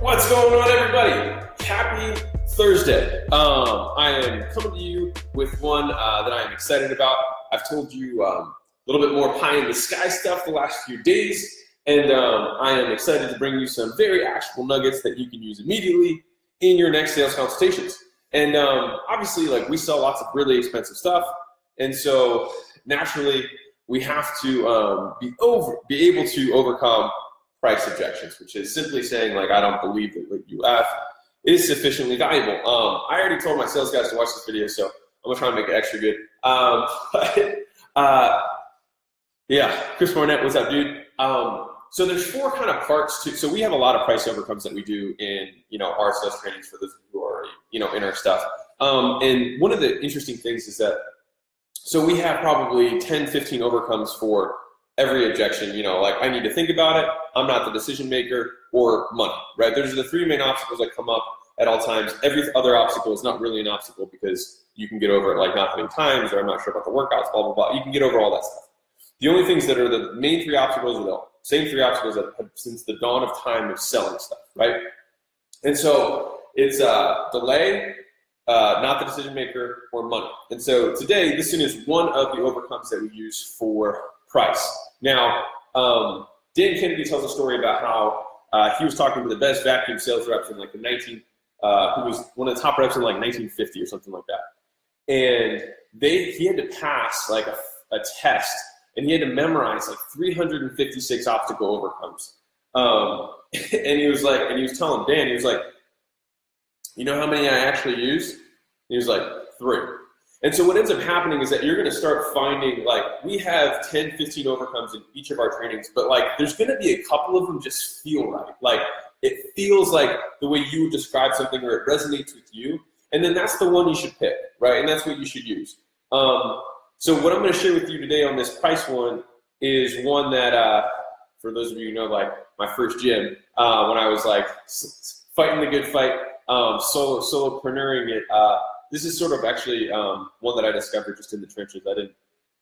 What's going on, everybody? Happy Thursday. Um, I am coming to you with one uh, that I am excited about. I've told you um, a little bit more pie in the sky stuff the last few days, and um, I am excited to bring you some very actionable nuggets that you can use immediately in your next sales consultations. And um, obviously, like we sell lots of really expensive stuff, and so naturally, we have to um, be over, be able to overcome price objections, which is simply saying like I don't believe that what you have is sufficiently valuable. Um, I already told my sales guys to watch this video, so I'm gonna try and make it extra good. Um, but uh, yeah, Chris Barnett, what's up, dude? Um, so there's four kind of parts to. So we have a lot of price overcomes that we do in you know our sales trainings for those who are you know in our stuff. Um, and one of the interesting things is that so we have probably 10, 15 overcomes for every objection, you know, like I need to think about it, I'm not the decision maker, or money, right? There's the three main obstacles that come up at all times. Every other obstacle is not really an obstacle because you can get over it, like not having times, or I'm not sure about the workouts, blah, blah, blah. You can get over all that stuff. The only things that are the main three obstacles are the same three obstacles that have since the dawn of time of selling stuff, right? And so it's uh, delay, uh, not the decision maker, or money. And so today, this is one of the overcomes that we use for price. Now, um, Dan Kennedy tells a story about how uh, he was talking to the best vacuum sales reps in like the 19, uh, who was one of the top reps in like 1950 or something like that. And they he had to pass like a, a test and he had to memorize like 356 obstacle overcomes. Um, and he was like, and he was telling Dan, he was like, you know how many I actually use? He was like, three. And so what ends up happening is that you're going to start finding like we have 10, 15 overcomes in each of our trainings, but like there's going to be a couple of them just feel right. Like it feels like the way you would describe something or it resonates with you. And then that's the one you should pick, right? And that's what you should use. Um, so what I'm going to share with you today on this price one is one that, uh, for those of you who know, like my first gym, uh, when I was like fighting the good fight, um, solo solopreneuring it, uh, this is sort of actually um, one that I discovered just in the trenches. I didn't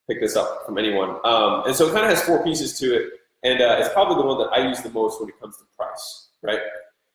pick this up from anyone. Um, and so it kind of has four pieces to it. And uh, it's probably the one that I use the most when it comes to price, right?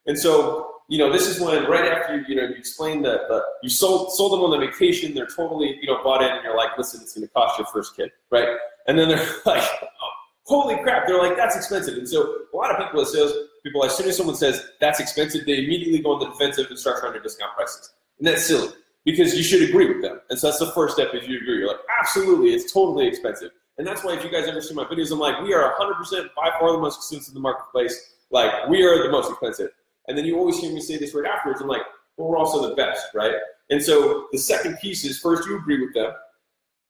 And so, you know, this is when right after you, you know, you explain that you sold sold them on the vacation, they're totally, you know, bought in, and you're like, listen, it's going to cost your first kid, right? And then they're like, oh, holy crap, they're like, that's expensive. And so a lot of people as sales people, as soon as someone says that's expensive, they immediately go on the defensive and start trying to discount prices, and that's silly because you should agree with them. And so that's the first step if you agree. You're like, absolutely, it's totally expensive. And that's why if you guys ever see my videos, I'm like, we are 100% by far the most expensive in the marketplace. Like, we are the most expensive. And then you always hear me say this right afterwards. I'm like, but we're also the best, right? And so the second piece is first you agree with them.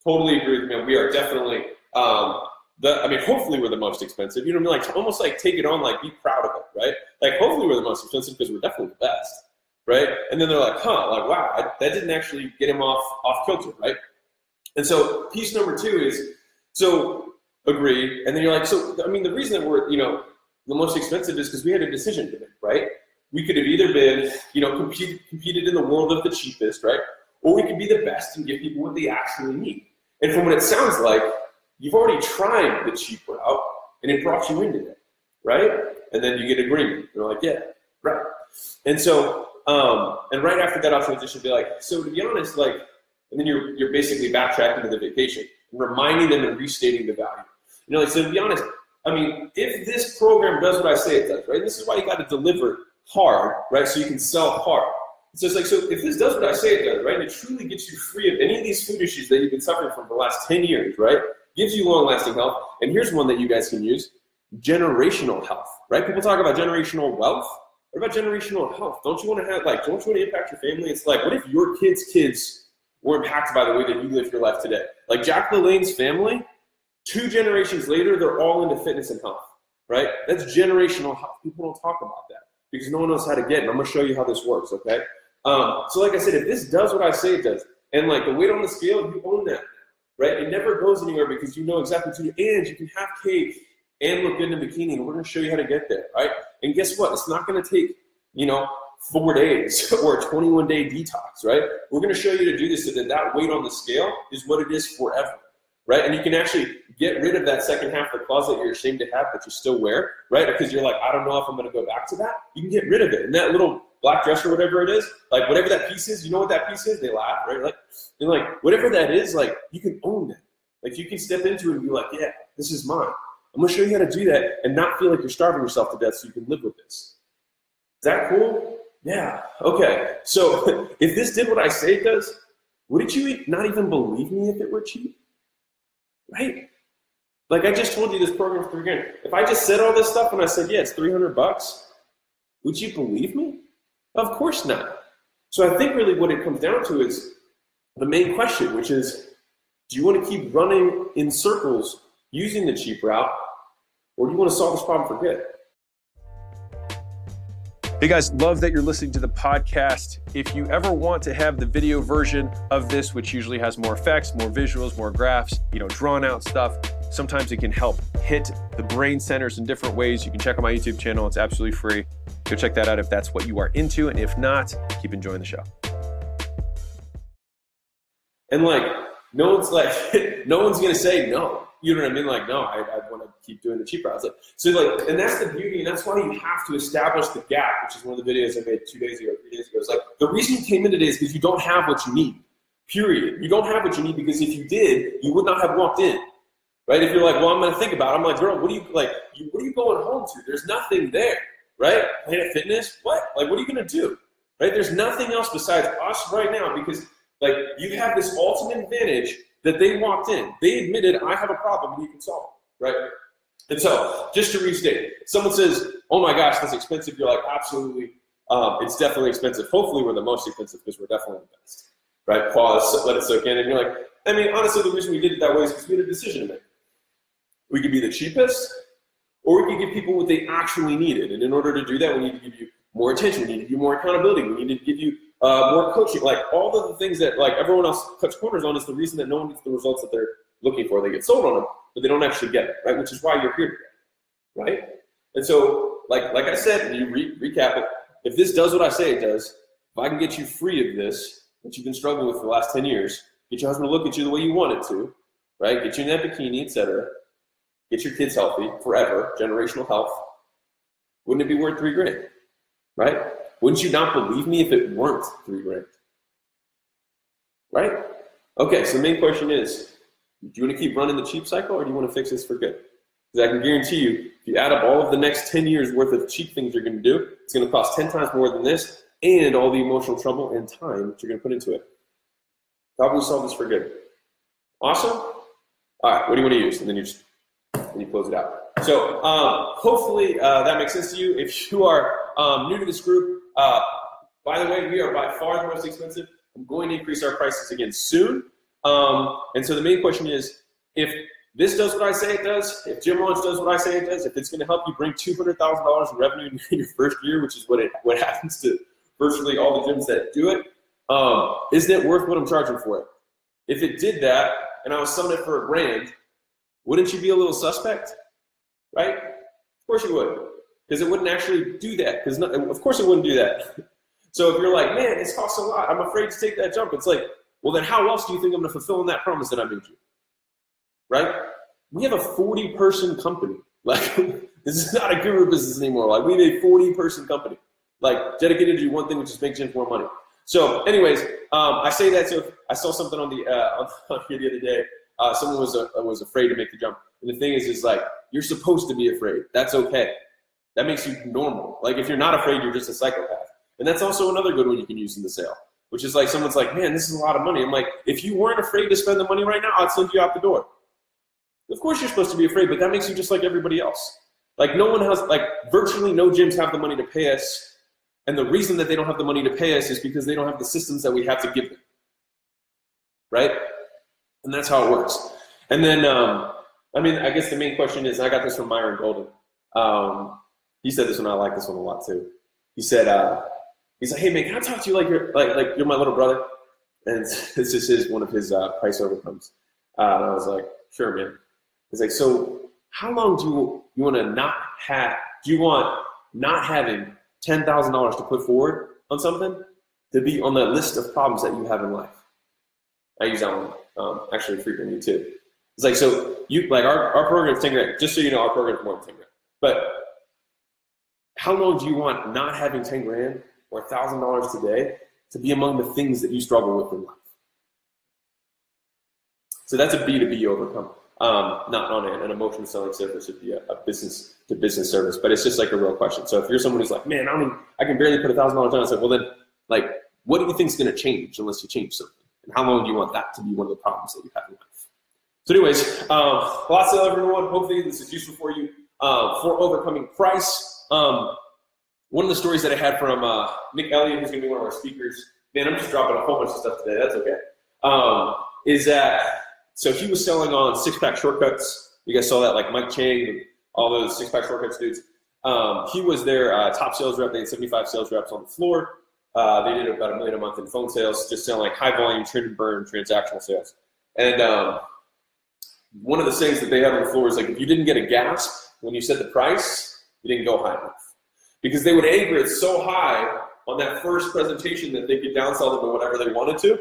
Totally agree with them. We are definitely um, the. I mean, hopefully we're the most expensive. You know what I mean? Like almost like take it on, like be proud of it, right? Like hopefully we're the most expensive because we're definitely the best right? And then they're like, huh, like, wow, I, that didn't actually get him off off kilter, right? And so piece number two is, so agree, and then you're like, so I mean, the reason that we're, you know, the most expensive is because we had a decision to make, right? We could have either been, you know, competed competed in the world of the cheapest, right? Or we could be the best and give people what they actually need. And from what it sounds like, you've already tried the cheap route, and it brought you into it, right? And then you get agreement. They're like, yeah, right. And so um, and right after that, I'll transition be like, so to be honest, like, and then you're you're basically backtracking to the vacation, reminding them and restating the value. You know, like, so to be honest, I mean, if this program does what I say it does, right? This is why you got to deliver hard, right? So you can sell hard. So it's like, so if this does what I say it does, right? And it truly gets you free of any of these food issues that you've been suffering from for the last 10 years, right? Gives you long lasting health. And here's one that you guys can use generational health, right? People talk about generational wealth. What about generational health? Don't you want to have like? Don't you want to impact your family? It's like, what if your kids' kids were impacted by the way that you live your life today? Like Jack LaLanne's family, two generations later, they're all into fitness and health, right? That's generational health. People don't talk about that because no one knows how to get it. And I'm gonna show you how this works, okay? Um, so, like I said, if this does what I say it does, and like the weight on the scale, you own that, right? It never goes anywhere because you know exactly what to do, and you can have cake and look good in a bikini, and we're going to show you how to get there, right? And guess what? It's not going to take, you know, four days or a 21 day detox, right? We're going to show you to do this so that that weight on the scale is what it is forever. right? And you can actually get rid of that second half of the closet you're ashamed to have, but you still wear, right? Because you're like, I don't know if I'm going to go back to that. You can get rid of it. And that little black dress or whatever it is, like whatever that piece is, you know what that piece is? They laugh, right? Like, and like whatever that is, like you can own that. Like you can step into it and be like, yeah, this is mine. I'm gonna show you how to do that and not feel like you're starving yourself to death so you can live with this. Is that cool? Yeah. Okay. So if this did what I say it does, wouldn't you not even believe me if it were cheap? Right? Like I just told you this program for three grand. If I just said all this stuff and I said, yeah, it's 300 bucks, would you believe me? Of course not. So I think really what it comes down to is the main question, which is do you want to keep running in circles using the cheap route, or do you want to solve this problem for good? Hey guys, love that you're listening to the podcast. If you ever want to have the video version of this, which usually has more effects, more visuals, more graphs, you know, drawn out stuff, sometimes it can help hit the brain centers in different ways. You can check out my YouTube channel, it's absolutely free. Go check that out if that's what you are into. And if not, keep enjoying the show. And like, no one's like, no one's gonna say no. You know what I mean? Like, no, I, I want to keep doing the cheap routes. Like, so like, and that's the beauty, and that's why you have to establish the gap, which is one of the videos I made two days ago, three days ago. It's like the reason you came in today is because you don't have what you need. Period. You don't have what you need because if you did, you would not have walked in. Right? If you're like, well, I'm gonna think about it, I'm like, girl, what are you like? You, what are you going home to? There's nothing there, right? Planet Fitness, what? Like, what are you gonna do? Right? There's nothing else besides us right now because like you have this ultimate advantage that they walked in. They admitted, I have a problem and you can solve it, right? And so, just to restate, someone says, oh my gosh, that's expensive. You're like, absolutely, um, it's definitely expensive. Hopefully, we're the most expensive because we're definitely the best, right? Pause, let it soak in. And you're like, I mean, honestly, the reason we did it that way is because we had a decision to make. We could be the cheapest, or we could give people what they actually needed. And in order to do that, we need to give you more attention. We need to give you more accountability. We need to give you uh, more coaching, like all of the things that like everyone else cuts corners on is the reason that no one gets the results that they're looking for. They get sold on them, but they don't actually get it, right? Which is why you're here today, right? And so, like like I said, and you re- recap it. If this does what I say it does, if I can get you free of this that you've been struggling with for the last ten years, get your husband to look at you the way you want it to, right? Get you in that bikini, etc. Get your kids healthy forever, generational health. Wouldn't it be worth three grand, right? Wouldn't you not believe me if it weren't three grand? Right? Okay, so the main question is do you want to keep running the cheap cycle or do you want to fix this for good? Because I can guarantee you, if you add up all of the next 10 years worth of cheap things you're going to do, it's going to cost 10 times more than this and all the emotional trouble and time that you're going to put into it. How we solve this for good? Awesome? All right, what do you want to use? And then you just then you close it out. So um, hopefully uh, that makes sense to you. If you are um, new to this group, uh, by the way, we are by far the most expensive. I'm going to increase our prices again soon. Um, and so the main question is if this does what I say it does, if Gym Launch does what I say it does, if it's going to help you bring $200,000 in revenue in your first year, which is what it what happens to virtually all the gyms that do it, um, isn't it worth what I'm charging for it? If it did that and I was selling it for a brand, wouldn't you be a little suspect? Right? Of course you would because it wouldn't actually do that. Because of course it wouldn't do that. so if you're like, man, this costs a lot, I'm afraid to take that jump. It's like, well, then how else do you think I'm going to fulfill on that promise that I made you? Right? We have a 40 person company. Like this is not a guru business anymore. Like we have a 40 person company, like dedicated to one thing, which is make more money. So, anyways, um, I say that. So I saw something on the uh, on, here the other day. Uh, someone was uh, was afraid to make the jump, and the thing is, is like you're supposed to be afraid. That's okay. That makes you normal. Like if you're not afraid, you're just a psychopath. And that's also another good one you can use in the sale, which is like someone's like, man, this is a lot of money. I'm like, if you weren't afraid to spend the money right now, I'd send you out the door. Of course you're supposed to be afraid, but that makes you just like everybody else. Like no one has, like virtually no gyms have the money to pay us. And the reason that they don't have the money to pay us is because they don't have the systems that we have to give them. Right? And that's how it works. And then, um, I mean, I guess the main question is, I got this from Myron Golden. Um, he said this one. I like this one a lot too. He said, uh, he's like, hey man, can I talk to you like you're like like you're my little brother? And this is one of his uh, price overcomes. Uh, and I was like, sure, man. He's like, so how long do you you want to not have? Do you want not having ten thousand dollars to put forward on something to be on that list of problems that you have in life? I use that one um, actually frequently too. It's like so you like our, our program is ten grand. Just so you know, our program is more than ten grand. But how long do you want not having ten grand or thousand dollars today to be among the things that you struggle with in life? So that's a B to B overcome. Um, not on an, an emotional selling service, it'd be a, a, business to business service, but it's just like a real question. So if you're someone who's like, man, I mean, I can barely put a thousand dollars down, it's like, well then, like, what do you think is going to change unless you change something? And how long do you want that to be one of the problems that you have in life? So, anyways, um, lots of everyone. Hopefully, this is useful for you uh, for overcoming price. Um, one of the stories that I had from uh, Nick Elliott, who's going to be one of our speakers. Man, I'm just dropping a whole bunch of stuff today. That's okay. Um, is that so? He was selling on six pack shortcuts. You guys saw that, like Mike Chang all those six pack shortcuts dudes. Um, he was their uh, top sales rep. They had 75 sales reps on the floor. Uh, they did about a million a month in phone sales, just selling like high volume, trend and burn, transactional sales. And um, one of the things that they have on the floor is like if you didn't get a gasp when you said the price, you didn't go high enough. Because they would anchor it so high on that first presentation that they could downsell them to whatever they wanted to.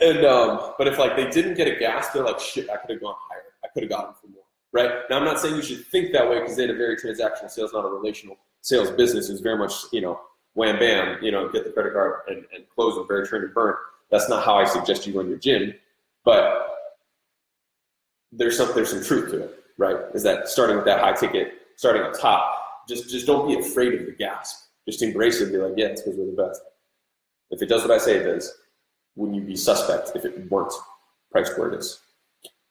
And um, but if like they didn't get a gas, they're like, shit, I could have gone higher. I could have gotten for more. Right? Now I'm not saying you should think that way because they had a very transactional sales, not a relational sales business. It's very much, you know, wham bam, you know, get the credit card and, and close with very trend and burn. That's not how I suggest you run your gym. But there's some there's some truth to it, right? Is that starting with that high ticket, starting up top, just just don't be afraid of the gasp. Just embrace it and be like, yeah, it's because we're the best. If it does what I say it does, wouldn't you be suspect if it weren't priced where it is?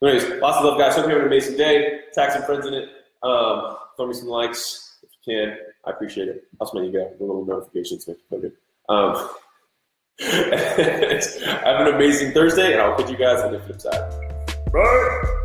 Anyways, lots of love, guys. Hope you have an amazing day. Tag some friends in it. Um, throw me some likes if you can. I appreciate it. I'll let you go. The little notifications make you good. Um, have an amazing Thursday, and I'll put you guys on the flip side. Bye.